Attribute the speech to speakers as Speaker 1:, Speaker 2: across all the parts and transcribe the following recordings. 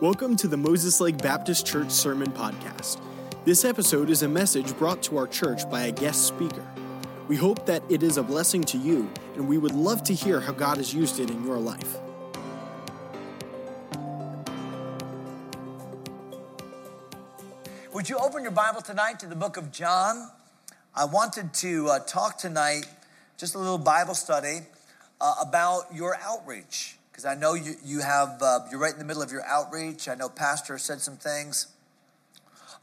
Speaker 1: Welcome to the Moses Lake Baptist Church Sermon Podcast. This episode is a message brought to our church by a guest speaker. We hope that it is a blessing to you, and we would love to hear how God has used it in your life.
Speaker 2: Would you open your Bible tonight to the book of John? I wanted to uh, talk tonight, just a little Bible study uh, about your outreach because I know you, you have, uh, you're right in the middle of your outreach. I know Pastor said some things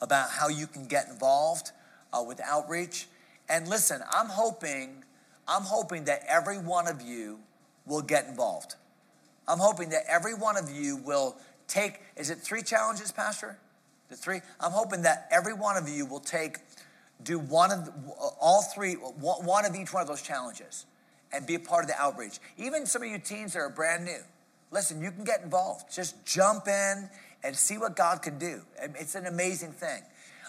Speaker 2: about how you can get involved uh, with outreach. And listen, I'm hoping, I'm hoping that every one of you will get involved. I'm hoping that every one of you will take, is it three challenges, Pastor? The three? I'm hoping that every one of you will take, do one of, all three, one of each one of those challenges and be a part of the outreach. Even some of you teens that are brand new, listen, you can get involved. Just jump in and see what God can do. It's an amazing thing.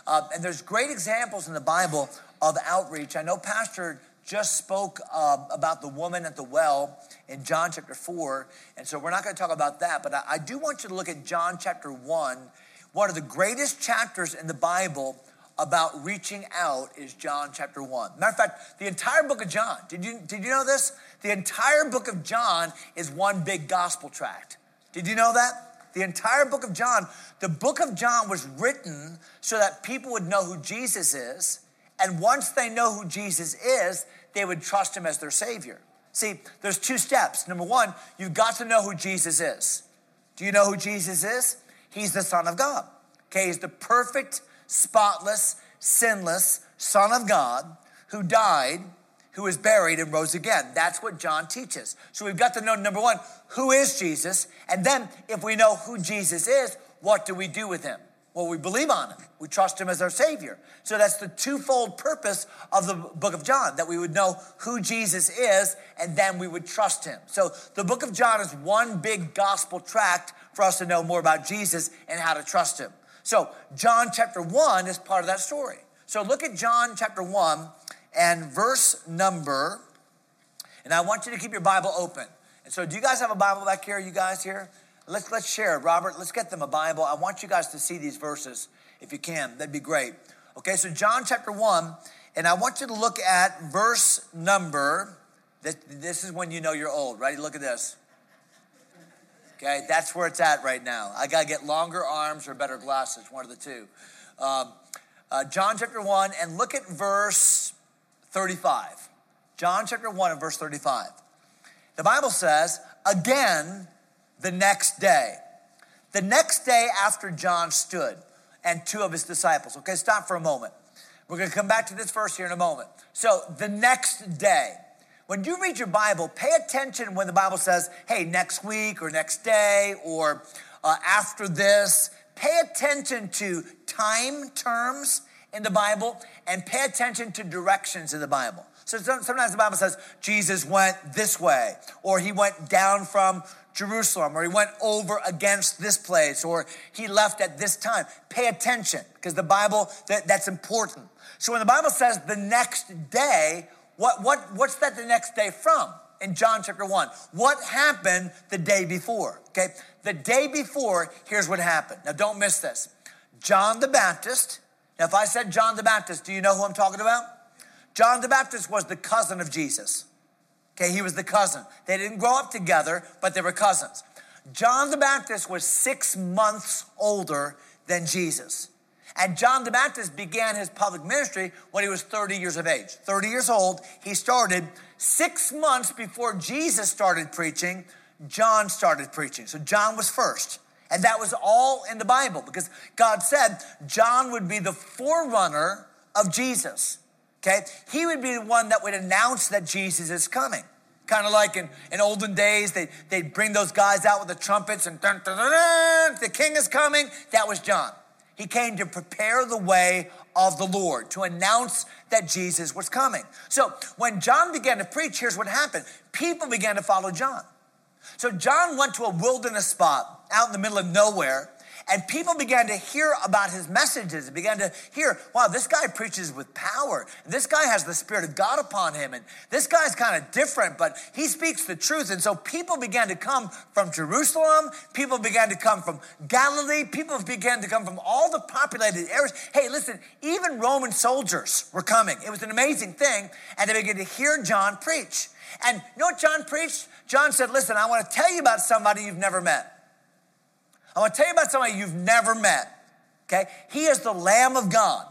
Speaker 2: Uh, and there's great examples in the Bible of outreach. I know Pastor just spoke uh, about the woman at the well in John chapter 4, and so we're not going to talk about that, but I, I do want you to look at John chapter 1, one of the greatest chapters in the Bible about reaching out is John chapter 1. Matter of fact, the entire book of John, did you, did you know this? The entire book of John is one big gospel tract. Did you know that? The entire book of John, the book of John was written so that people would know who Jesus is. And once they know who Jesus is, they would trust him as their Savior. See, there's two steps. Number one, you've got to know who Jesus is. Do you know who Jesus is? He's the Son of God. Okay, he's the perfect spotless, sinless Son of God who died, who was buried, and rose again. That's what John teaches. So we've got to know, number one, who is Jesus? And then, if we know who Jesus is, what do we do with him? Well, we believe on him. We trust him as our Savior. So that's the twofold purpose of the book of John, that we would know who Jesus is and then we would trust him. So the book of John is one big gospel tract for us to know more about Jesus and how to trust him. So, John chapter 1 is part of that story. So, look at John chapter 1 and verse number, and I want you to keep your Bible open. And so, do you guys have a Bible back here, you guys here? Let's, let's share it. Robert, let's get them a Bible. I want you guys to see these verses if you can. That'd be great. Okay, so John chapter 1, and I want you to look at verse number. This, this is when you know you're old, right? Look at this. Okay, that's where it's at right now. I got to get longer arms or better glasses, one of the two. Um, uh, John chapter 1, and look at verse 35. John chapter 1 and verse 35. The Bible says, again, the next day. The next day after John stood and two of his disciples. Okay, stop for a moment. We're going to come back to this verse here in a moment. So, the next day. When you read your Bible, pay attention when the Bible says, hey, next week or next day or uh, after this. Pay attention to time terms in the Bible and pay attention to directions in the Bible. So sometimes the Bible says Jesus went this way, or he went down from Jerusalem, or he went over against this place, or he left at this time. Pay attention because the Bible, that, that's important. So when the Bible says the next day, what, what, what's that the next day from? In John chapter 1. What happened the day before? Okay, the day before, here's what happened. Now don't miss this. John the Baptist, now if I said John the Baptist, do you know who I'm talking about? John the Baptist was the cousin of Jesus. Okay, he was the cousin. They didn't grow up together, but they were cousins. John the Baptist was six months older than Jesus. And John the Baptist began his public ministry when he was 30 years of age. 30 years old, he started. Six months before Jesus started preaching, John started preaching. So John was first. And that was all in the Bible because God said John would be the forerunner of Jesus. Okay? He would be the one that would announce that Jesus is coming. Kind of like in, in olden days, they, they'd bring those guys out with the trumpets and dun, dun, dun, the king is coming. That was John. He came to prepare the way of the Lord, to announce that Jesus was coming. So when John began to preach, here's what happened people began to follow John. So John went to a wilderness spot out in the middle of nowhere, And people began to hear about his messages and began to hear, wow, this guy preaches with power. This guy has the Spirit of God upon him. And this guy's kind of different, but he speaks the truth. And so people began to come from Jerusalem. People began to come from Galilee. People began to come from all the populated areas. Hey, listen, even Roman soldiers were coming. It was an amazing thing. And they began to hear John preach. And you know what John preached? John said, listen, I want to tell you about somebody you've never met. I want to tell you about somebody you've never met. Okay? He is the Lamb of God,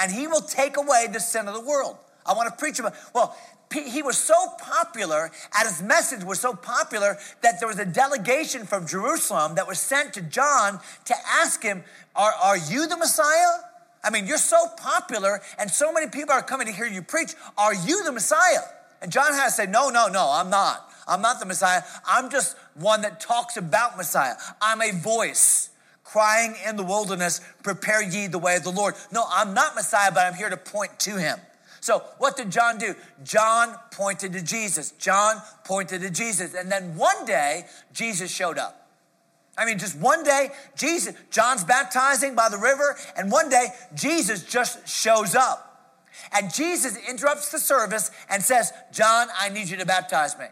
Speaker 2: and he will take away the sin of the world. I want to preach about, well, he was so popular, and his message was so popular that there was a delegation from Jerusalem that was sent to John to ask him, Are, are you the Messiah? I mean, you're so popular, and so many people are coming to hear you preach. Are you the Messiah? And John had to say, No, no, no, I'm not. I'm not the Messiah. I'm just one that talks about Messiah. I'm a voice crying in the wilderness, prepare ye the way of the Lord. No, I'm not Messiah, but I'm here to point to him. So, what did John do? John pointed to Jesus. John pointed to Jesus. And then one day, Jesus showed up. I mean, just one day, Jesus, John's baptizing by the river, and one day, Jesus just shows up. And Jesus interrupts the service and says, John, I need you to baptize me.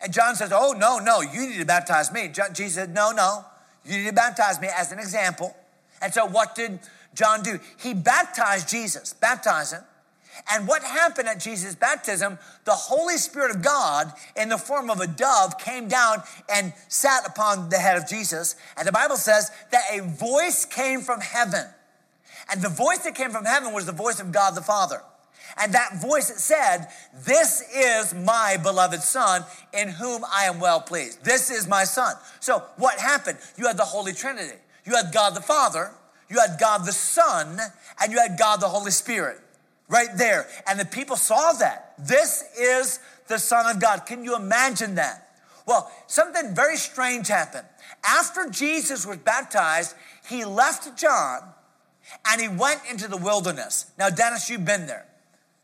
Speaker 2: And John says, Oh, no, no, you need to baptize me. John, Jesus said, No, no, you need to baptize me as an example. And so what did John do? He baptized Jesus, baptized him. And what happened at Jesus' baptism? The Holy Spirit of God, in the form of a dove, came down and sat upon the head of Jesus. And the Bible says that a voice came from heaven. And the voice that came from heaven was the voice of God the Father. And that voice said, This is my beloved Son in whom I am well pleased. This is my Son. So, what happened? You had the Holy Trinity. You had God the Father, you had God the Son, and you had God the Holy Spirit right there. And the people saw that. This is the Son of God. Can you imagine that? Well, something very strange happened. After Jesus was baptized, he left John and he went into the wilderness. Now, Dennis, you've been there.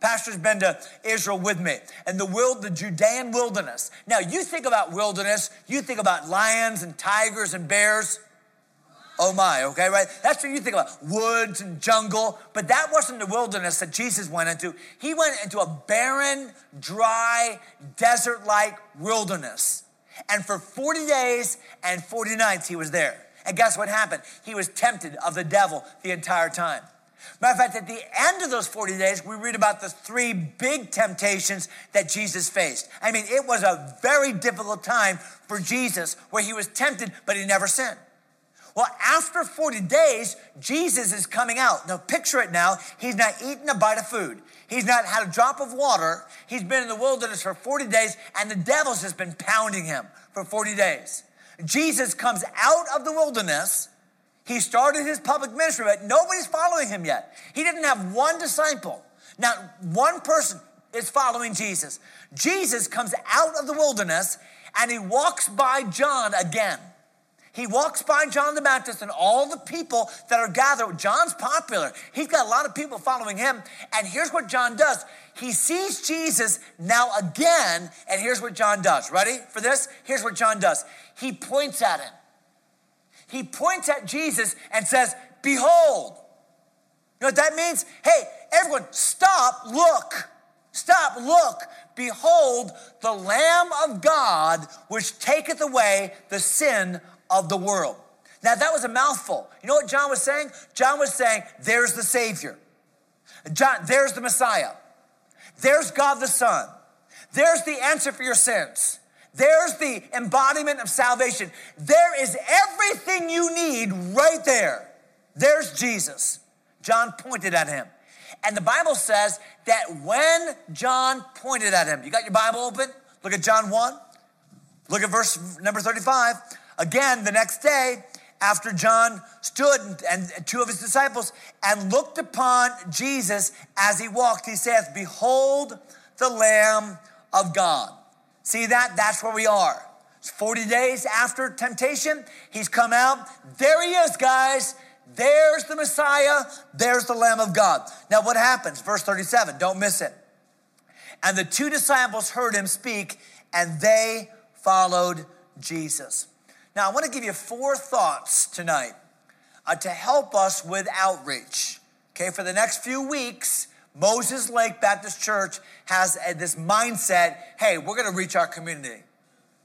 Speaker 2: Pastor's been to Israel with me and the wild, the Judean wilderness. Now, you think about wilderness, you think about lions and tigers and bears. Oh my, okay, right? That's what you think about woods and jungle, but that wasn't the wilderness that Jesus went into. He went into a barren, dry, desert like wilderness. And for 40 days and 40 nights, he was there. And guess what happened? He was tempted of the devil the entire time. Matter of fact, at the end of those 40 days, we read about the three big temptations that Jesus faced. I mean, it was a very difficult time for Jesus where he was tempted, but he never sinned. Well, after 40 days, Jesus is coming out. Now, picture it now. He's not eaten a bite of food. He's not had a drop of water. He's been in the wilderness for 40 days, and the devil's just been pounding him for 40 days. Jesus comes out of the wilderness he started his public ministry, but nobody's following him yet. He didn't have one disciple. Not one person is following Jesus. Jesus comes out of the wilderness and he walks by John again. He walks by John the Baptist and all the people that are gathered. John's popular. He's got a lot of people following him. And here's what John does. He sees Jesus now again, and here's what John does. Ready for this? Here's what John does. He points at him he points at Jesus and says, Behold. You know what that means? Hey, everyone, stop, look. Stop, look. Behold, the Lamb of God, which taketh away the sin of the world. Now, that was a mouthful. You know what John was saying? John was saying, There's the Savior. John, there's the Messiah. There's God the Son. There's the answer for your sins. There's the embodiment of salvation. There is everything you need right there. There's Jesus. John pointed at him. And the Bible says that when John pointed at him, you got your Bible open? Look at John 1. Look at verse number 35. Again, the next day, after John stood and two of his disciples and looked upon Jesus as he walked, he says, Behold the Lamb of God. See that? That's where we are. It's 40 days after temptation. He's come out. There he is, guys. There's the Messiah. There's the Lamb of God. Now, what happens? Verse 37, don't miss it. And the two disciples heard him speak, and they followed Jesus. Now, I want to give you four thoughts tonight uh, to help us with outreach. Okay, for the next few weeks, Moses Lake Baptist Church has uh, this mindset hey, we're going to reach our community.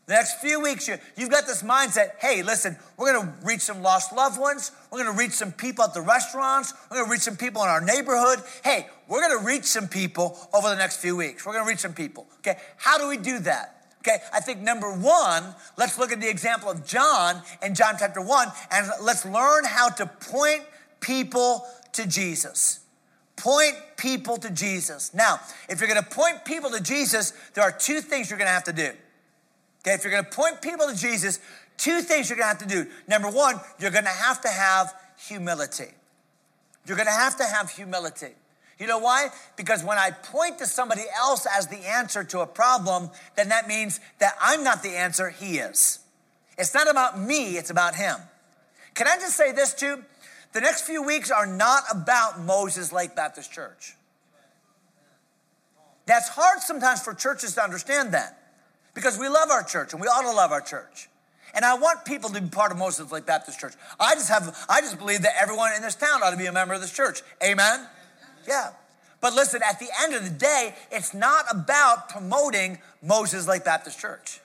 Speaker 2: The next few weeks, you, you've got this mindset hey, listen, we're going to reach some lost loved ones. We're going to reach some people at the restaurants. We're going to reach some people in our neighborhood. Hey, we're going to reach some people over the next few weeks. We're going to reach some people. Okay, how do we do that? Okay, I think number one, let's look at the example of John in John chapter one, and let's learn how to point people to Jesus. Point people to Jesus. Now, if you're gonna point people to Jesus, there are two things you're gonna have to do. Okay, if you're gonna point people to Jesus, two things you're gonna have to do. Number one, you're gonna have to have humility. You're gonna have to have humility. You know why? Because when I point to somebody else as the answer to a problem, then that means that I'm not the answer, he is. It's not about me, it's about him. Can I just say this too? The next few weeks are not about Moses Lake Baptist Church. That's hard sometimes for churches to understand that because we love our church and we ought to love our church. And I want people to be part of Moses Lake Baptist Church. I just have, I just believe that everyone in this town ought to be a member of this church. Amen? Yeah. But listen, at the end of the day, it's not about promoting Moses Lake Baptist Church.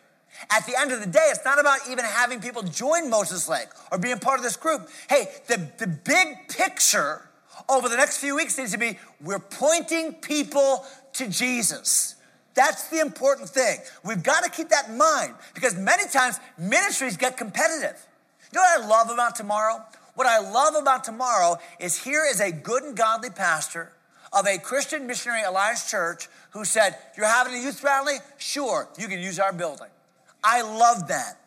Speaker 2: At the end of the day, it's not about even having people join Moses Lake or being part of this group. Hey, the, the big picture over the next few weeks needs to be we're pointing people to Jesus. That's the important thing. We've got to keep that in mind because many times ministries get competitive. You know what I love about tomorrow? What I love about tomorrow is here is a good and godly pastor of a Christian Missionary Alliance church who said, You're having a youth rally? Sure, you can use our building. I love that.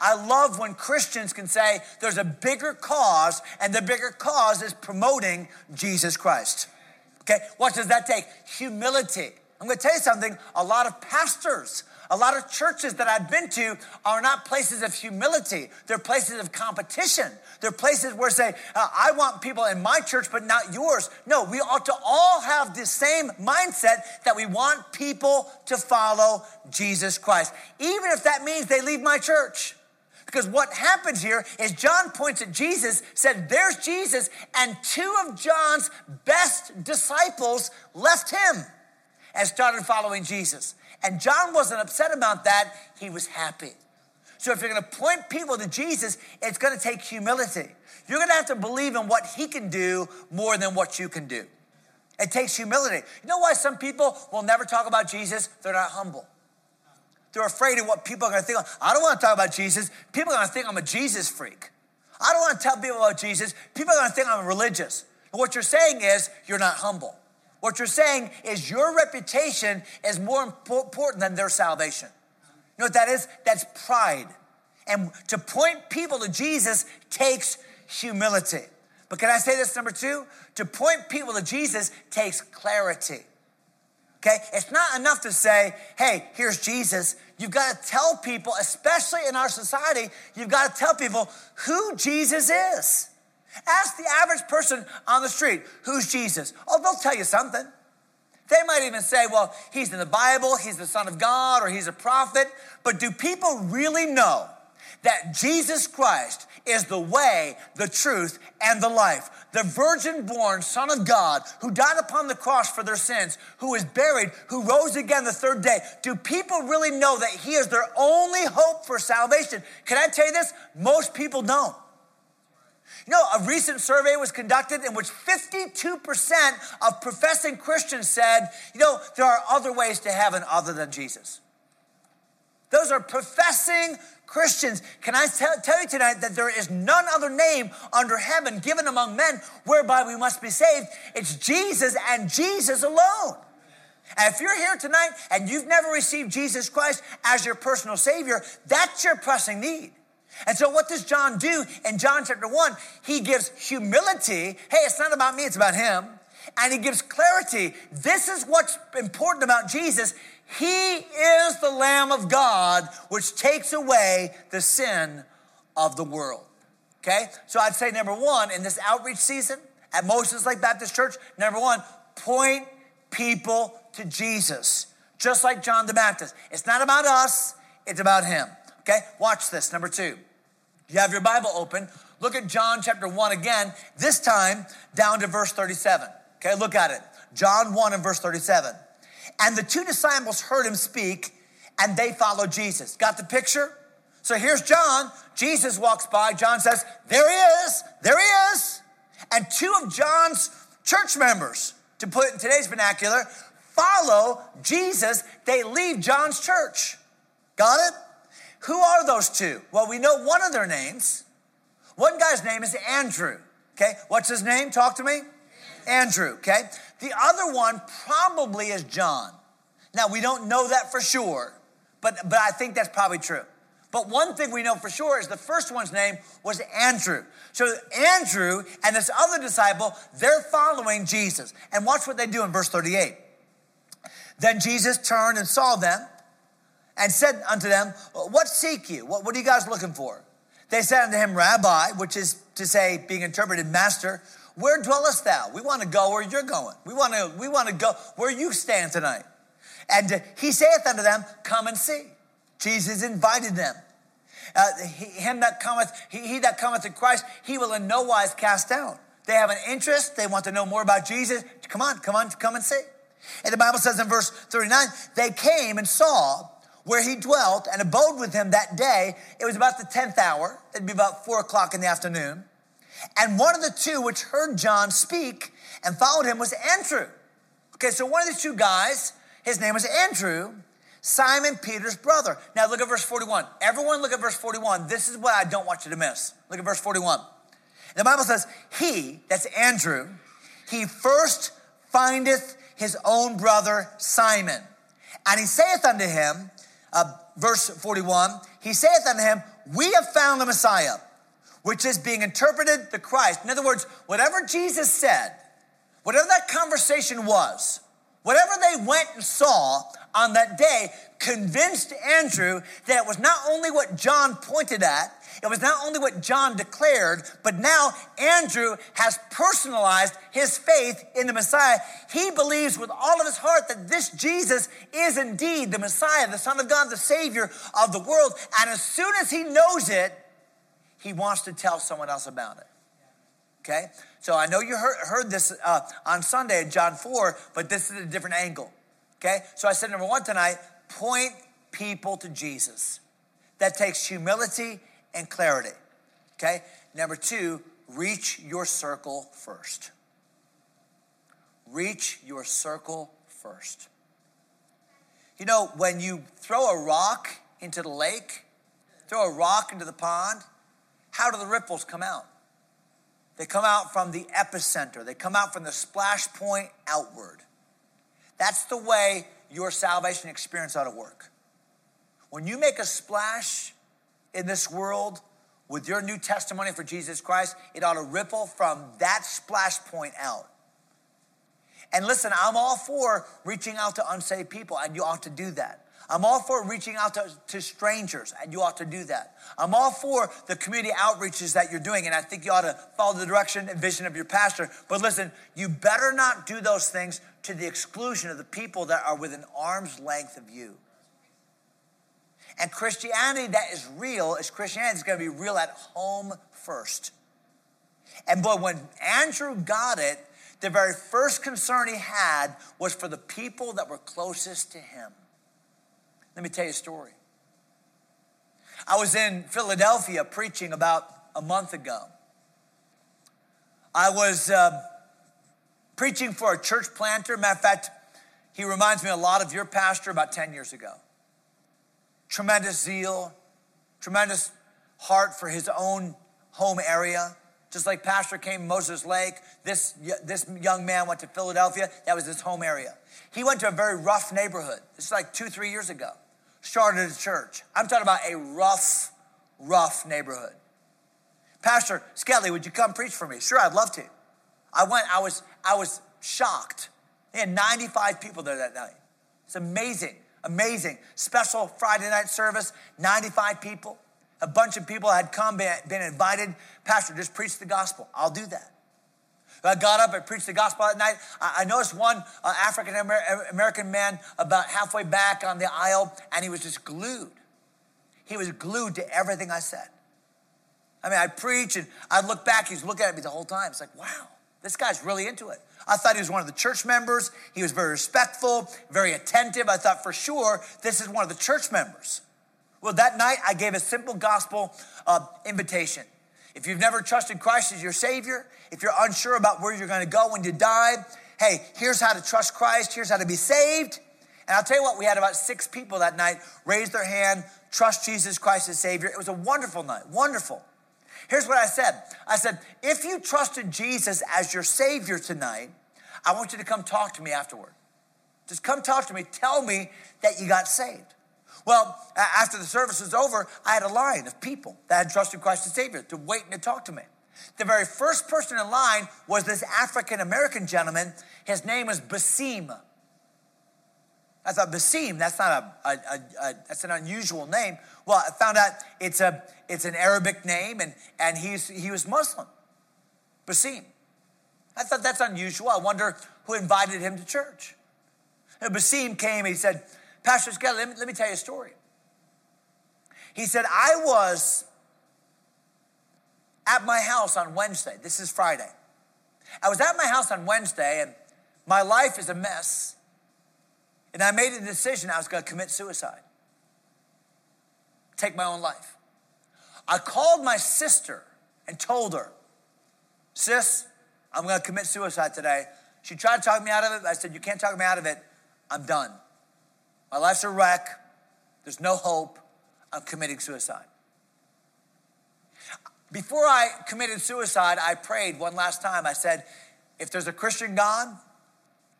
Speaker 2: I love when Christians can say there's a bigger cause, and the bigger cause is promoting Jesus Christ. Okay, what does that take? Humility. I'm gonna tell you something a lot of pastors a lot of churches that I've been to are not places of humility. They're places of competition. They're places where say, uh, I want people in my church, but not yours. No, we ought to all have the same mindset that we want people to follow Jesus Christ, even if that means they leave my church. Because what happens here is John points at Jesus, said, There's Jesus, and two of John's best disciples left him and started following Jesus. And John wasn't upset about that, he was happy. So if you're gonna point people to Jesus, it's gonna take humility. You're gonna have to believe in what he can do more than what you can do. It takes humility. You know why some people will never talk about Jesus? They're not humble. They're afraid of what people are gonna think. I don't wanna talk about Jesus. People are gonna think I'm a Jesus freak. I don't wanna tell people about Jesus. People are gonna think I'm religious. And what you're saying is, you're not humble. What you're saying is your reputation is more important than their salvation. You know what that is? That's pride. And to point people to Jesus takes humility. But can I say this number two? To point people to Jesus takes clarity. Okay? It's not enough to say, hey, here's Jesus. You've got to tell people, especially in our society, you've got to tell people who Jesus is. Ask the average person on the street, who's Jesus? Oh, they'll tell you something. They might even say, well, he's in the Bible, he's the Son of God, or he's a prophet. But do people really know that Jesus Christ is the way, the truth, and the life? The virgin born Son of God who died upon the cross for their sins, who was buried, who rose again the third day. Do people really know that he is their only hope for salvation? Can I tell you this? Most people don't. You know, a recent survey was conducted in which 52% of professing Christians said, you know, there are other ways to heaven other than Jesus. Those are professing Christians. Can I tell, tell you tonight that there is none other name under heaven given among men whereby we must be saved? It's Jesus and Jesus alone. And if you're here tonight and you've never received Jesus Christ as your personal Savior, that's your pressing need. And so, what does John do in John chapter 1? He gives humility. Hey, it's not about me, it's about him. And he gives clarity. This is what's important about Jesus. He is the Lamb of God which takes away the sin of the world. Okay? So, I'd say number one, in this outreach season at Moses Lake Baptist Church, number one, point people to Jesus, just like John the Baptist. It's not about us, it's about him. Okay? Watch this. Number two. You have your Bible open. Look at John chapter 1 again, this time down to verse 37. Okay, look at it. John 1 and verse 37. And the two disciples heard him speak, and they followed Jesus. Got the picture? So here's John. Jesus walks by. John says, There he is. There he is. And two of John's church members, to put it in today's vernacular, follow Jesus. They leave John's church. Got it? Who are those two? Well, we know one of their names. One guy's name is Andrew. Okay, what's his name? Talk to me. Andrew, okay? The other one probably is John. Now, we don't know that for sure, but, but I think that's probably true. But one thing we know for sure is the first one's name was Andrew. So Andrew and this other disciple, they're following Jesus. And watch what they do in verse 38. Then Jesus turned and saw them and said unto them, What seek you? What, what are you guys looking for? They said unto him, Rabbi, which is to say, being interpreted, Master, where dwellest thou? We want to go where you're going. We want to, we want to go where you stand tonight. And he saith unto them, Come and see. Jesus invited them. Uh, he, him that cometh, he, he that cometh to Christ, he will in no wise cast down. They have an interest. They want to know more about Jesus. Come on, come on, come and see. And the Bible says in verse 39, they came and saw where he dwelt and abode with him that day. It was about the 10th hour. It'd be about four o'clock in the afternoon. And one of the two which heard John speak and followed him was Andrew. Okay, so one of these two guys, his name was Andrew, Simon Peter's brother. Now look at verse 41. Everyone look at verse 41. This is what I don't want you to miss. Look at verse 41. The Bible says, He, that's Andrew, he first findeth his own brother Simon. And he saith unto him, uh, verse 41, he saith unto him, We have found the Messiah, which is being interpreted the Christ. In other words, whatever Jesus said, whatever that conversation was, whatever they went and saw on that day, convinced Andrew that it was not only what John pointed at, it was not only what John declared, but now Andrew has personalized his faith in the Messiah. He believes with all of his heart that this Jesus is indeed the Messiah, the Son of God, the Savior of the world. And as soon as he knows it, he wants to tell someone else about it. Okay? So I know you heard, heard this uh, on Sunday in John 4, but this is a different angle. Okay? So I said, number one tonight, point people to Jesus. That takes humility and clarity. Okay? Number two, reach your circle first. Reach your circle first. You know, when you throw a rock into the lake, throw a rock into the pond, how do the ripples come out? They come out from the epicenter, they come out from the splash point outward. That's the way your salvation experience ought to work. When you make a splash in this world with your new testimony for Jesus Christ, it ought to ripple from that splash point out. And listen, I'm all for reaching out to unsaved people, and you ought to do that. I'm all for reaching out to, to, strangers, and you ought to do that. I'm all for the community outreaches that you're doing, and I think you ought to follow the direction and vision of your pastor. But listen, you better not do those things to the exclusion of the people that are within arm's length of you. And Christianity that is real is Christianity is going to be real at home first. And boy, when Andrew got it, the very first concern he had was for the people that were closest to him. Let me tell you a story. I was in Philadelphia preaching about a month ago. I was uh, preaching for a church planter. Matter of fact, he reminds me a lot of your pastor about 10 years ago tremendous zeal, tremendous heart for his own home area. Just like Pastor came Moses Lake, this, this young man went to Philadelphia. That was his home area. He went to a very rough neighborhood. This is like two, three years ago. Started a church. I'm talking about a rough, rough neighborhood. Pastor Skelly, would you come preach for me? Sure, I'd love to. I went, I was, I was shocked. They had 95 people there that night. It's amazing. Amazing. Special Friday night service, 95 people. A bunch of people had come, been invited. Pastor, just preach the gospel. I'll do that. I got up and preached the gospel that night. I noticed one uh, African American man about halfway back on the aisle, and he was just glued. He was glued to everything I said. I mean, I'd preach and I'd look back, he's looking at me the whole time. It's like, wow, this guy's really into it. I thought he was one of the church members. He was very respectful, very attentive. I thought for sure this is one of the church members. Well, that night I gave a simple gospel uh, invitation. If you've never trusted Christ as your Savior, if you're unsure about where you're going to go when you die, hey, here's how to trust Christ, here's how to be saved. And I'll tell you what, we had about six people that night raise their hand, trust Jesus Christ as Savior. It was a wonderful night, wonderful. Here's what I said I said, if you trusted Jesus as your Savior tonight, I want you to come talk to me afterward. Just come talk to me. Tell me that you got saved. Well, after the service was over, I had a line of people that had trusted Christ as Savior to wait and to talk to me. The very first person in line was this African American gentleman. His name was Basim. I thought Basim, that's not a, a, a, a, that's an unusual name. Well, I found out it's a it's an Arabic name, and and he's he was Muslim. Basim. I thought that's unusual. I wonder who invited him to church. And Basim came. He said, Pastor Scott, let me, let me tell you a story. He said, I was at my house on Wednesday. This is Friday. I was at my house on Wednesday, and my life is a mess. And I made a decision I was going to commit suicide, take my own life. I called my sister and told her, Sis, I'm going to commit suicide today. She tried to talk me out of it. I said, You can't talk me out of it. I'm done. My life's a wreck. There's no hope. I'm committing suicide. Before I committed suicide, I prayed one last time. I said, If there's a Christian God,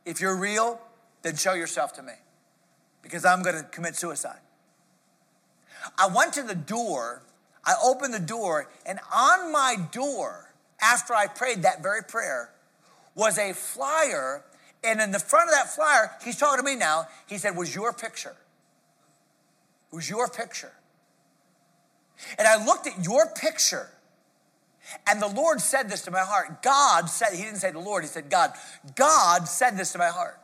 Speaker 2: if you're real, then show yourself to me because I'm going to commit suicide. I went to the door, I opened the door, and on my door, after I prayed that very prayer, was a flyer. And in the front of that flyer, he's talking to me now. He said, Was your picture. Was your picture. And I looked at your picture, and the Lord said this to my heart. God said, He didn't say the Lord, He said God. God said this to my heart.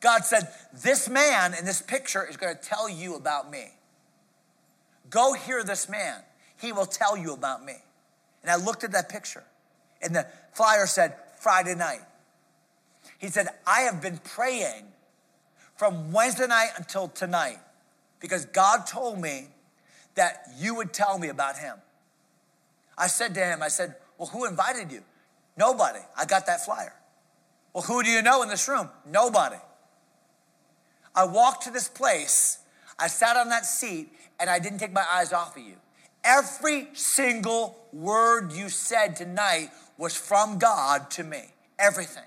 Speaker 2: God said, This man in this picture is going to tell you about me. Go hear this man. He will tell you about me. And I looked at that picture, and the flyer said, Friday night. He said, I have been praying from Wednesday night until tonight because God told me that you would tell me about him. I said to him, I said, Well, who invited you? Nobody. I got that flyer. Well, who do you know in this room? Nobody. I walked to this place, I sat on that seat, and I didn't take my eyes off of you. Every single word you said tonight was from God to me. Everything.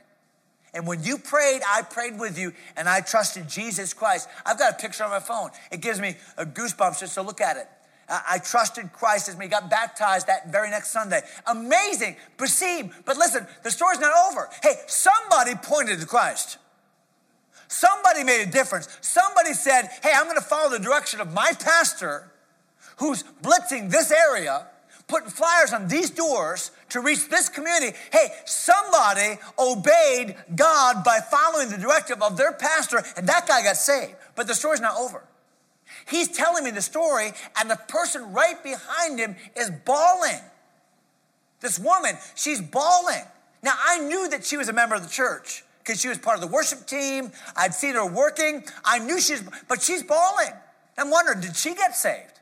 Speaker 2: And when you prayed, I prayed with you and I trusted Jesus Christ. I've got a picture on my phone. It gives me a goosebumps just to look at it. I trusted Christ as we got baptized that very next Sunday. Amazing, Basim. But listen, the story's not over. Hey, somebody pointed to Christ. Somebody made a difference. Somebody said, Hey, I'm going to follow the direction of my pastor who's blitzing this area, putting flyers on these doors to reach this community. Hey, somebody obeyed God by following the directive of their pastor, and that guy got saved. But the story's not over. He's telling me the story, and the person right behind him is bawling. This woman, she's bawling. Now, I knew that she was a member of the church because she was part of the worship team. I'd seen her working. I knew she's, but she's bawling. I'm wondering, did she get saved?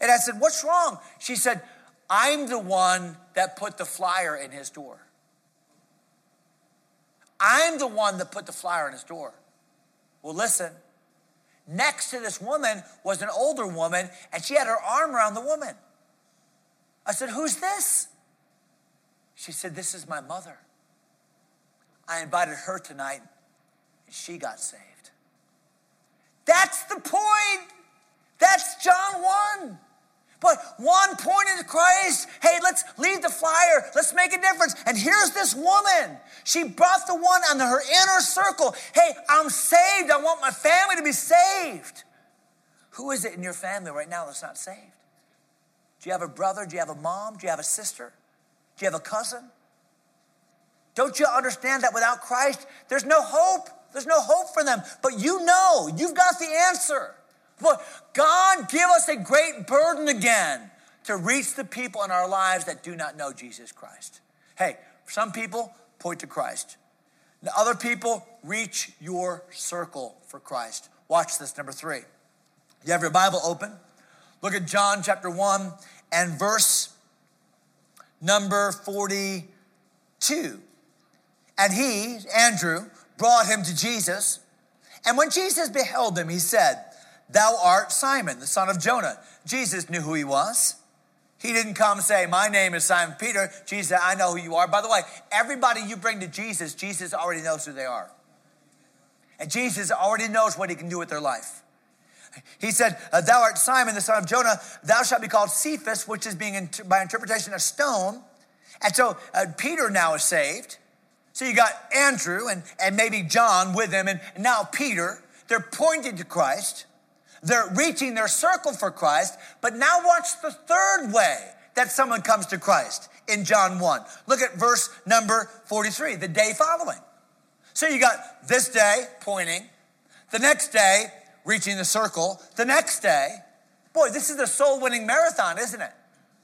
Speaker 2: And I said, What's wrong? She said, I'm the one that put the flyer in his door. I'm the one that put the flyer in his door. Well, listen, next to this woman was an older woman, and she had her arm around the woman. I said, Who's this? She said, This is my mother. I invited her tonight, and she got saved. That's the point. That's John 1. But one pointed to Christ. Hey, let's leave the flyer. Let's make a difference. And here's this woman. She brought the one on her inner circle. Hey, I'm saved. I want my family to be saved. Who is it in your family right now that's not saved? Do you have a brother? Do you have a mom? Do you have a sister? Do you have a cousin? Don't you understand that without Christ, there's no hope? There's no hope for them. But you know, you've got the answer. But God, give us a great burden again to reach the people in our lives that do not know Jesus Christ. Hey, some people point to Christ. The other people reach your circle for Christ. Watch this, number three. You have your Bible open. Look at John chapter 1 and verse number 42. And he, Andrew, brought him to Jesus. And when Jesus beheld him, he said, Thou art Simon, the son of Jonah. Jesus knew who he was. He didn't come say, My name is Simon Peter. Jesus I know who you are. By the way, everybody you bring to Jesus, Jesus already knows who they are. And Jesus already knows what he can do with their life. He said, uh, Thou art Simon, the son of Jonah. Thou shalt be called Cephas, which is being, by interpretation, a stone. And so uh, Peter now is saved. So you got Andrew and, and maybe John with him, and now Peter. They're pointing to Christ. They're reaching their circle for Christ. But now watch the third way that someone comes to Christ in John 1. Look at verse number 43, the day following. So you got this day pointing, the next day reaching the circle, the next day. Boy, this is a soul winning marathon, isn't it?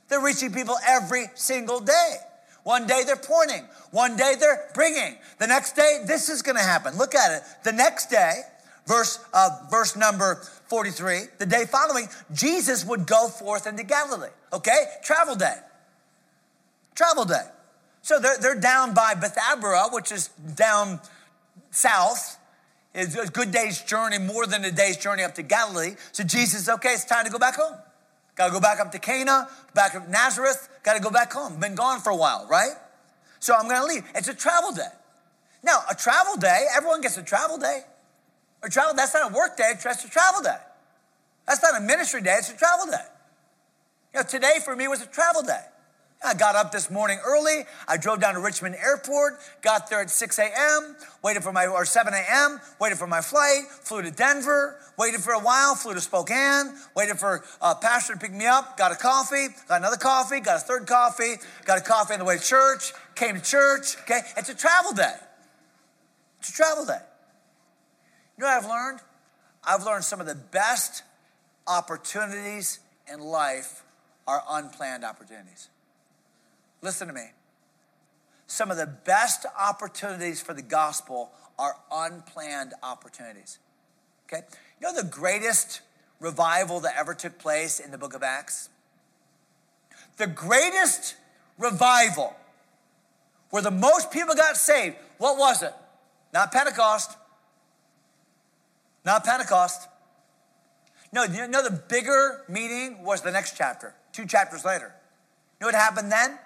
Speaker 2: They're reaching people every single day. One day they're pointing, one day they're bringing. The next day, this is going to happen. Look at it. The next day, verse, uh, verse number 43, the day following, Jesus would go forth into Galilee. Okay? Travel day. Travel day. So they're, they're down by Bethabara, which is down south. It's a good day's journey, more than a day's journey up to Galilee. So Jesus, okay, it's time to go back home. Got to go back up to Cana, back up to Nazareth, got to go back home. Been gone for a while, right? So I'm going to leave. It's a travel day. Now, a travel day, everyone gets a travel day. A travel, that's not a work day, it's a travel day. That's not a ministry day, it's a travel day. You know, today for me was a travel day. I got up this morning early. I drove down to Richmond Airport, got there at 6 a.m., waited for my, or 7 a.m., waited for my flight, flew to Denver, waited for a while, flew to Spokane, waited for a pastor to pick me up, got a coffee, got another coffee, got a third coffee, got a coffee on the way to church, came to church, okay? It's a travel day. It's a travel day. You know what I've learned? I've learned some of the best opportunities in life are unplanned opportunities. Listen to me. Some of the best opportunities for the gospel are unplanned opportunities. Okay? You know the greatest revival that ever took place in the book of Acts? The greatest revival where the most people got saved, what was it? Not Pentecost. Not Pentecost. No, you know the bigger meeting was the next chapter, two chapters later. You know what happened then?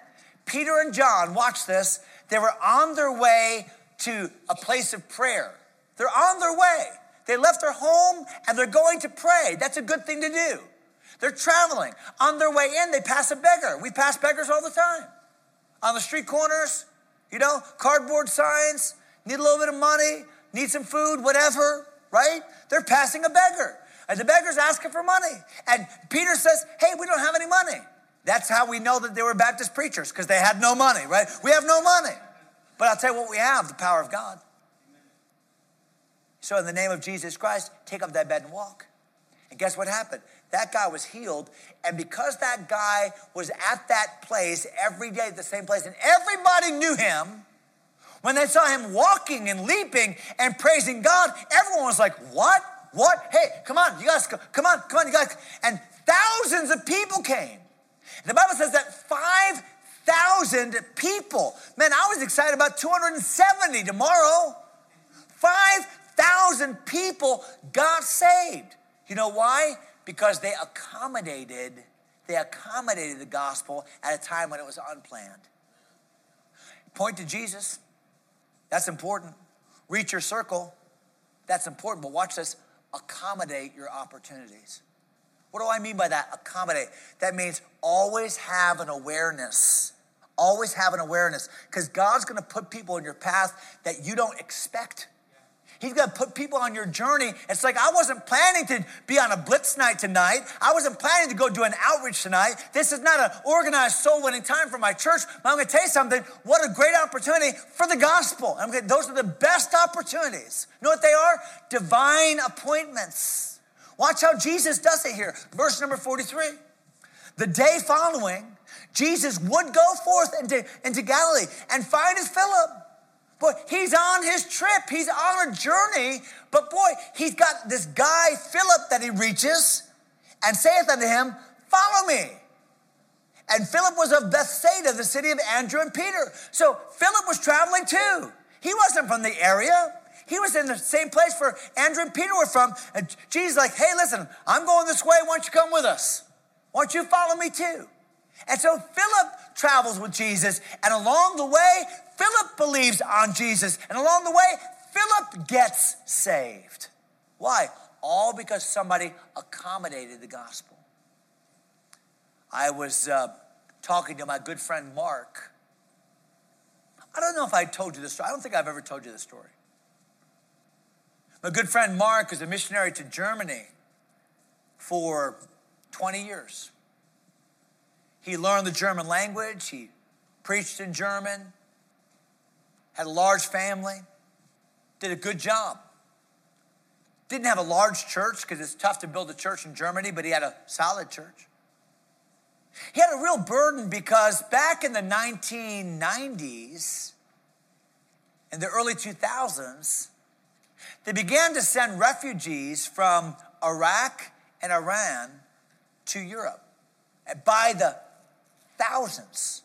Speaker 2: Peter and John, watch this, they were on their way to a place of prayer. They're on their way. They left their home and they're going to pray. That's a good thing to do. They're traveling. On their way in, they pass a beggar. We pass beggars all the time. On the street corners, you know, cardboard signs, need a little bit of money, need some food, whatever, right? They're passing a beggar. And the beggar's asking for money. And Peter says, Hey, we don't have any money. That's how we know that they were Baptist preachers, because they had no money, right? We have no money. But I'll tell you what we have the power of God. So, in the name of Jesus Christ, take up that bed and walk. And guess what happened? That guy was healed. And because that guy was at that place every day, the same place, and everybody knew him, when they saw him walking and leaping and praising God, everyone was like, What? What? Hey, come on, you guys, come on, come on, you guys. And thousands of people came. The Bible says that 5,000 people. Man, I was excited about 270 tomorrow. 5,000 people got saved. You know why? Because they accommodated, they accommodated the gospel at a time when it was unplanned. Point to Jesus. That's important. Reach your circle. That's important. But watch this accommodate your opportunities. What do I mean by that? Accommodate. That means always have an awareness. Always have an awareness because God's going to put people in your path that you don't expect. He's going to put people on your journey. It's like I wasn't planning to be on a blitz night tonight. I wasn't planning to go do an outreach tonight. This is not an organized soul winning time for my church. But I'm going to tell you something. What a great opportunity for the gospel. I'm going those are the best opportunities. You know what they are? Divine appointments. Watch how Jesus does it here. Verse number 43. The day following, Jesus would go forth into, into Galilee and find his Philip. Boy, he's on his trip. He's on a journey. But boy, he's got this guy, Philip, that he reaches and saith unto him, Follow me. And Philip was of Bethsaida, the city of Andrew and Peter. So Philip was traveling too. He wasn't from the area. He was in the same place where Andrew and Peter were from. And Jesus like, hey, listen, I'm going this way. Why don't you come with us? Why don't you follow me too? And so Philip travels with Jesus, and along the way, Philip believes on Jesus, and along the way, Philip gets saved. Why? All because somebody accommodated the gospel. I was uh, talking to my good friend Mark. I don't know if I told you this story. I don't think I've ever told you this story. My good friend Mark is a missionary to Germany for 20 years. He learned the German language, he preached in German, had a large family, did a good job. Didn't have a large church because it's tough to build a church in Germany, but he had a solid church. He had a real burden because back in the 1990s, in the early 2000s, they began to send refugees from Iraq and Iran to Europe by the thousands.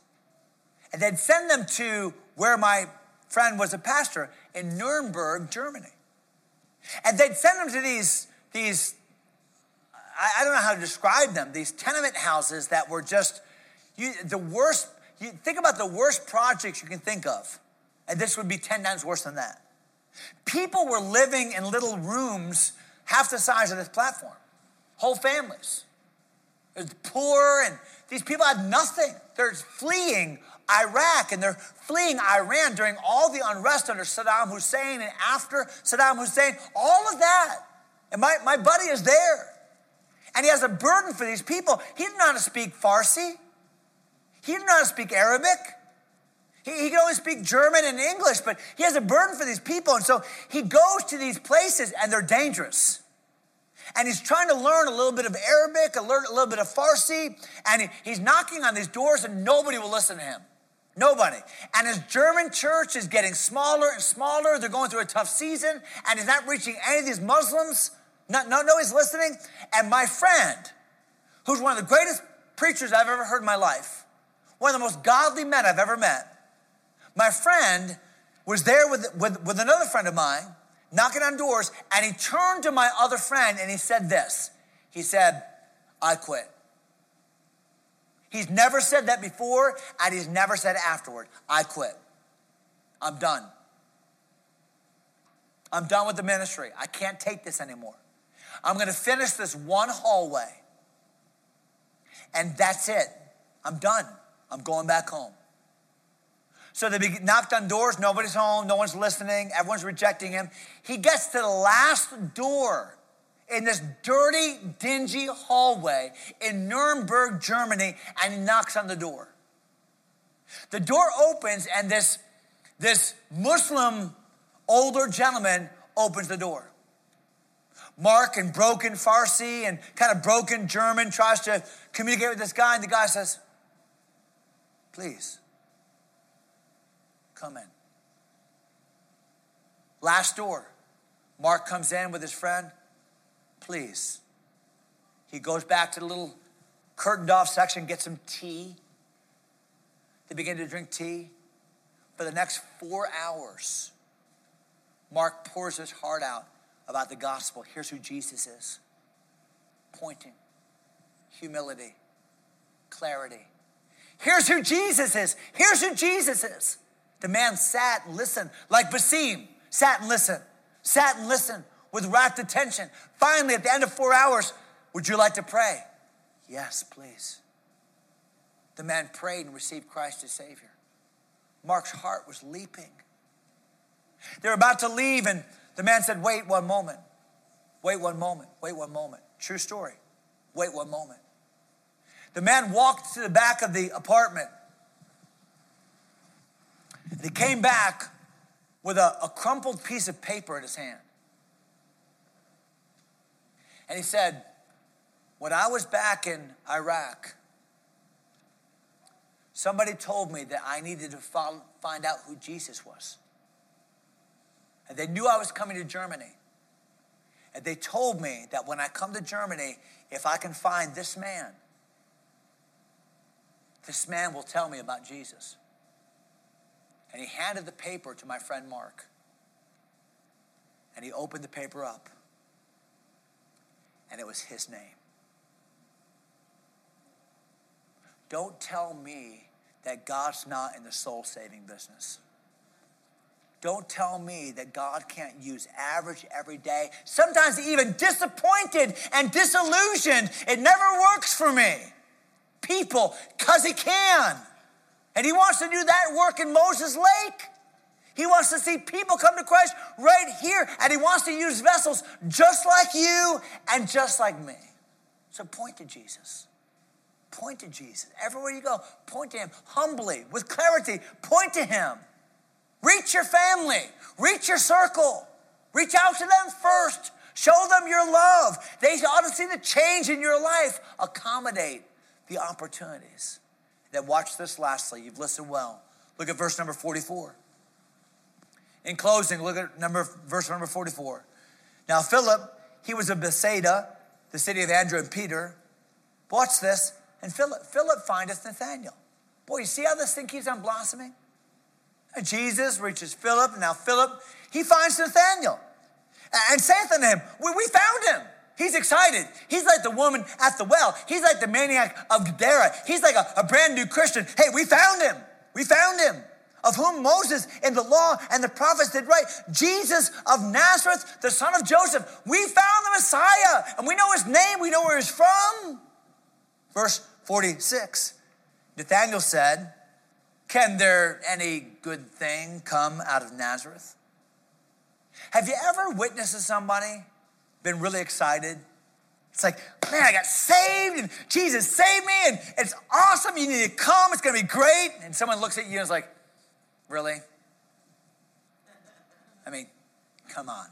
Speaker 2: And they'd send them to where my friend was a pastor in Nuremberg, Germany. And they'd send them to these, these I, don't know how to describe them, these tenement houses that were just you, the worst. You think about the worst projects you can think of, and this would be 10 times worse than that. People were living in little rooms half the size of this platform, whole families. Was poor, and these people had nothing. They're fleeing Iraq and they're fleeing Iran during all the unrest under Saddam Hussein and after Saddam Hussein, all of that. And my, my buddy is there. And he has a burden for these people. He didn't know how to speak Farsi, he didn't know how to speak Arabic. He, he can only speak German and English, but he has a burden for these people. And so he goes to these places and they're dangerous and he's trying to learn a little bit of Arabic, a little bit of Farsi, and he's knocking on these doors, and nobody will listen to him. Nobody. And his German church is getting smaller and smaller. They're going through a tough season, and he's not reaching any of these Muslims. No, no, no, he's listening. And my friend, who's one of the greatest preachers I've ever heard in my life, one of the most godly men I've ever met, my friend was there with, with, with another friend of mine knocking on doors, and he turned to my other friend and he said this. He said, I quit. He's never said that before, and he's never said afterward. I quit. I'm done. I'm done with the ministry. I can't take this anymore. I'm going to finish this one hallway, and that's it. I'm done. I'm going back home. So they knocked on doors, nobody's home, no one's listening, everyone's rejecting him. He gets to the last door in this dirty, dingy hallway in Nuremberg, Germany, and he knocks on the door. The door opens, and this, this Muslim older gentleman opens the door. Mark, in broken Farsi and kind of broken German, tries to communicate with this guy, and the guy says, Please, come in. Last door. Mark comes in with his friend. Please. He goes back to the little curtained off section, gets some tea. They begin to drink tea. For the next four hours, Mark pours his heart out about the gospel. Here's who Jesus is pointing, humility, clarity. Here's who Jesus is. Here's who Jesus is. The man sat and listened, like Basim, sat and listened, sat and listened with rapt attention. Finally, at the end of four hours, would you like to pray? Yes, please. The man prayed and received Christ as Savior. Mark's heart was leaping. They were about to leave, and the man said, Wait one moment. Wait one moment. Wait one moment. True story. Wait one moment. The man walked to the back of the apartment and he came back with a, a crumpled piece of paper in his hand. And he said, When I was back in Iraq, somebody told me that I needed to follow, find out who Jesus was. And they knew I was coming to Germany. And they told me that when I come to Germany, if I can find this man, this man will tell me about Jesus. And he handed the paper to my friend Mark. And he opened the paper up. And it was his name. Don't tell me that God's not in the soul saving business. Don't tell me that God can't use average every day, sometimes even disappointed and disillusioned. It never works for me. People, because He can. And He wants to do that work in Moses Lake. He wants to see people come to Christ right here, and He wants to use vessels just like you and just like me. So point to Jesus. Point to Jesus. Everywhere you go, point to Him humbly, with clarity. Point to Him. Reach your family, reach your circle, reach out to them first. Show them your love. They ought to see the change in your life. Accommodate the opportunities. Then watch this lastly. You've listened well. Look at verse number 44. In closing, look at number verse number 44. Now Philip, he was of Bethsaida, the city of Andrew and Peter. Watch this. And Philip, Philip findeth Nathanael. Boy, you see how this thing keeps on blossoming? And Jesus reaches Philip, and now Philip, he finds Nathanael and saith unto him, we, we found him. He's excited. He's like the woman at the well. He's like the maniac of Gadara. He's like a, a brand new Christian. Hey, we found him. We found him of whom Moses in the law and the prophets did write, Jesus of Nazareth, the son of Joseph. We found the Messiah, and we know his name, we know where he's from. Verse 46 Nathanael said, Can there any good thing come out of Nazareth? Have you ever witnessed to somebody, been really excited? It's like, man, I got saved and Jesus saved me and it's awesome. You need to come. It's going to be great. And someone looks at you and is like, really? I mean, come on.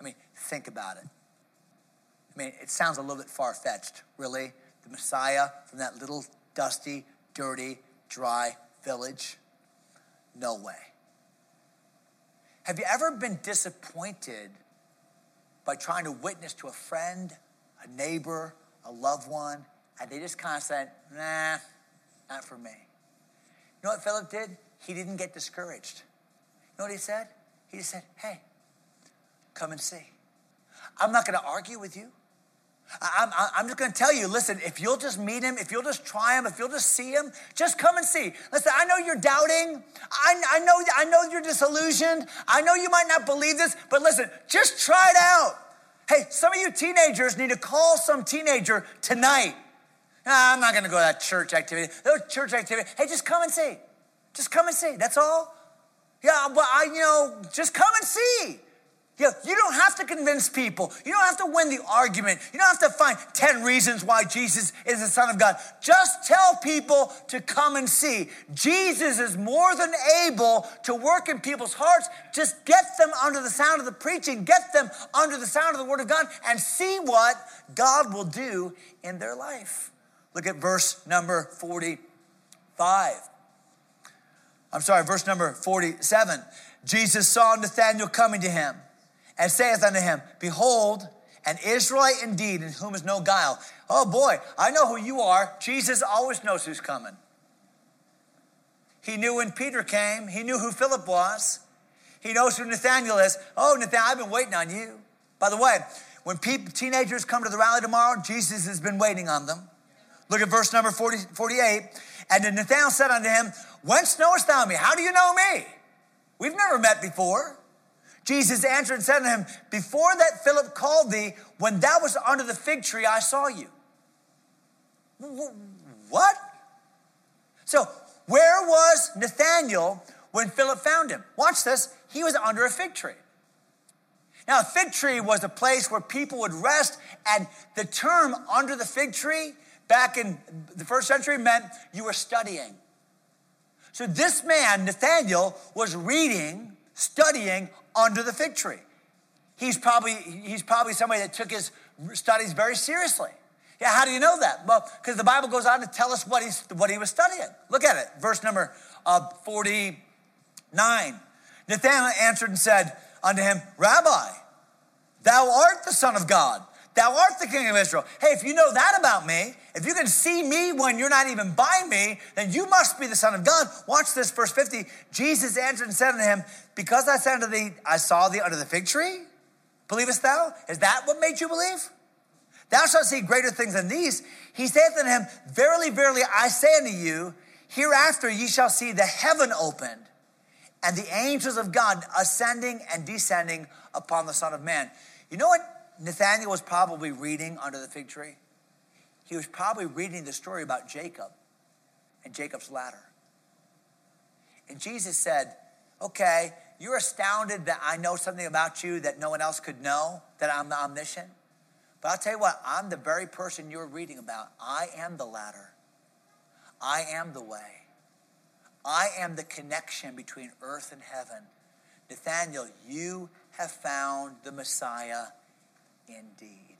Speaker 2: I mean, think about it. I mean, it sounds a little bit far fetched, really the Messiah from that little dusty, dirty, dry village? No way. Have you ever been disappointed by trying to witness to a friend, a neighbor, a loved one, and they just kind of said, nah, not for me? You know what Philip did? He didn't get discouraged. You know what he said? He just said, hey, come and see. I'm not going to argue with you. I'm, I'm just going to tell you listen, if you'll just meet him, if you'll just try him, if you'll just see him, just come and see. Listen, I know you're doubting. I, I, know, I know you're disillusioned. I know you might not believe this, but listen, just try it out. Hey, some of you teenagers need to call some teenager tonight. Nah, I'm not going to go to that church activity. Those church activity. Hey, just come and see. Just come and see. That's all. Yeah, but I, you know, just come and see. You, you don't have to convince people. You don't have to win the argument. You don't have to find 10 reasons why Jesus is the Son of God. Just tell people to come and see. Jesus is more than able to work in people's hearts. Just get them under the sound of the preaching, get them under the sound of the Word of God, and see what God will do in their life. Look at verse number 45. I'm sorry, verse number 47. Jesus saw Nathanael coming to him and saith unto him, Behold, an Israelite indeed, in whom is no guile. Oh boy, I know who you are. Jesus always knows who's coming. He knew when Peter came, he knew who Philip was. He knows who Nathanael is. Oh, Nathanael, I've been waiting on you. By the way, when teenagers come to the rally tomorrow, Jesus has been waiting on them. Look at verse number 40, 48. And then Nathanael said unto him, Whence knowest thou me? How do you know me? We've never met before. Jesus answered and said to him, Before that Philip called thee, when thou was under the fig tree, I saw you. What? So, where was Nathanael when Philip found him? Watch this. He was under a fig tree. Now, a fig tree was a place where people would rest, and the term under the fig tree back in the first century meant you were studying. So, this man, Nathanael, was reading, studying under the fig tree. He's probably, he's probably somebody that took his studies very seriously. Yeah, how do you know that? Well, because the Bible goes on to tell us what, he's, what he was studying. Look at it, verse number uh, 49. Nathanael answered and said unto him, Rabbi, thou art the Son of God. Thou art the King of Israel. Hey, if you know that about me, if you can see me when you're not even by me, then you must be the Son of God. Watch this, verse 50. Jesus answered and said unto him, Because I said unto thee, I saw thee under the fig tree, believest thou? Is that what made you believe? Thou shalt see greater things than these. He saith unto him, Verily, verily, I say unto you, hereafter ye shall see the heaven opened, and the angels of God ascending and descending upon the Son of Man. You know what Nathanael was probably reading under the fig tree? He was probably reading the story about Jacob and Jacob's ladder. And Jesus said, Okay, you're astounded that I know something about you that no one else could know, that I'm omniscient. But I'll tell you what, I'm the very person you're reading about. I am the ladder, I am the way. I am the connection between earth and heaven. Nathanael, you have found the Messiah indeed.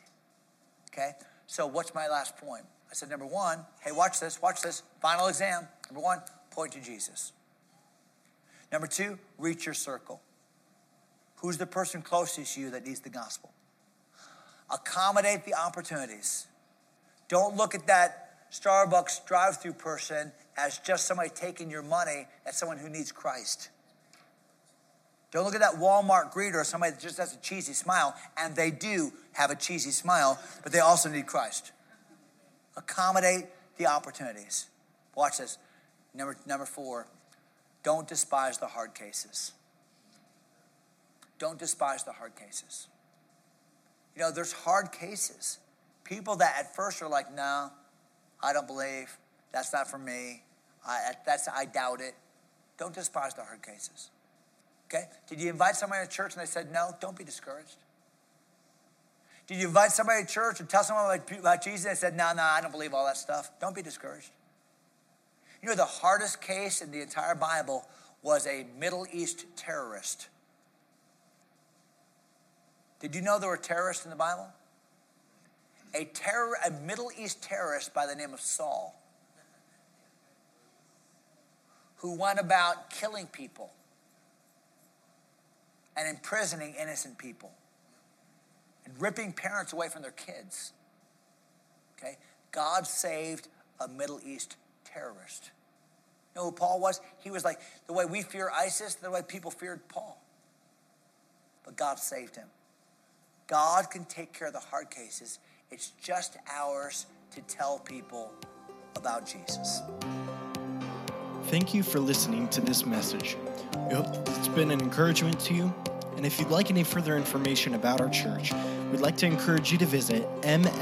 Speaker 2: Okay? So, what's my last point? I said, number one, hey, watch this, watch this. Final exam. Number one, point to Jesus. Number two, reach your circle. Who's the person closest to you that needs the gospel? Accommodate the opportunities. Don't look at that Starbucks drive through person as just somebody taking your money as someone who needs Christ. Don't look at that Walmart greeter as somebody that just has a cheesy smile, and they do have a cheesy smile, but they also need Christ. Accommodate the opportunities. Watch this. Number, number four, don't despise the hard cases. Don't despise the hard cases. You know, there's hard cases. People that at first are like, no, I don't believe. That's not for me. I, that's, I doubt it. Don't despise the hard cases. Okay? Did you invite somebody to church and they said no? Don't be discouraged. Did you invite somebody to church and tell someone about Jesus and they said, no, no, I don't believe all that stuff? Don't be discouraged. You know, the hardest case in the entire Bible was a Middle East terrorist. Did you know there were terrorists in the Bible? A, terror, a Middle East terrorist by the name of Saul who went about killing people and imprisoning innocent people and ripping parents away from their kids. Okay? God saved a Middle East terrorist. You know who Paul was? He was like the way we fear ISIS, the way people feared Paul. But God saved him. God can take care of the hard cases. It's just ours to tell people about Jesus.
Speaker 1: Thank you for listening to this message. We hope it's been an encouragement to you. And if you'd like any further information about our church, we'd like to encourage you to visit mlbc.church.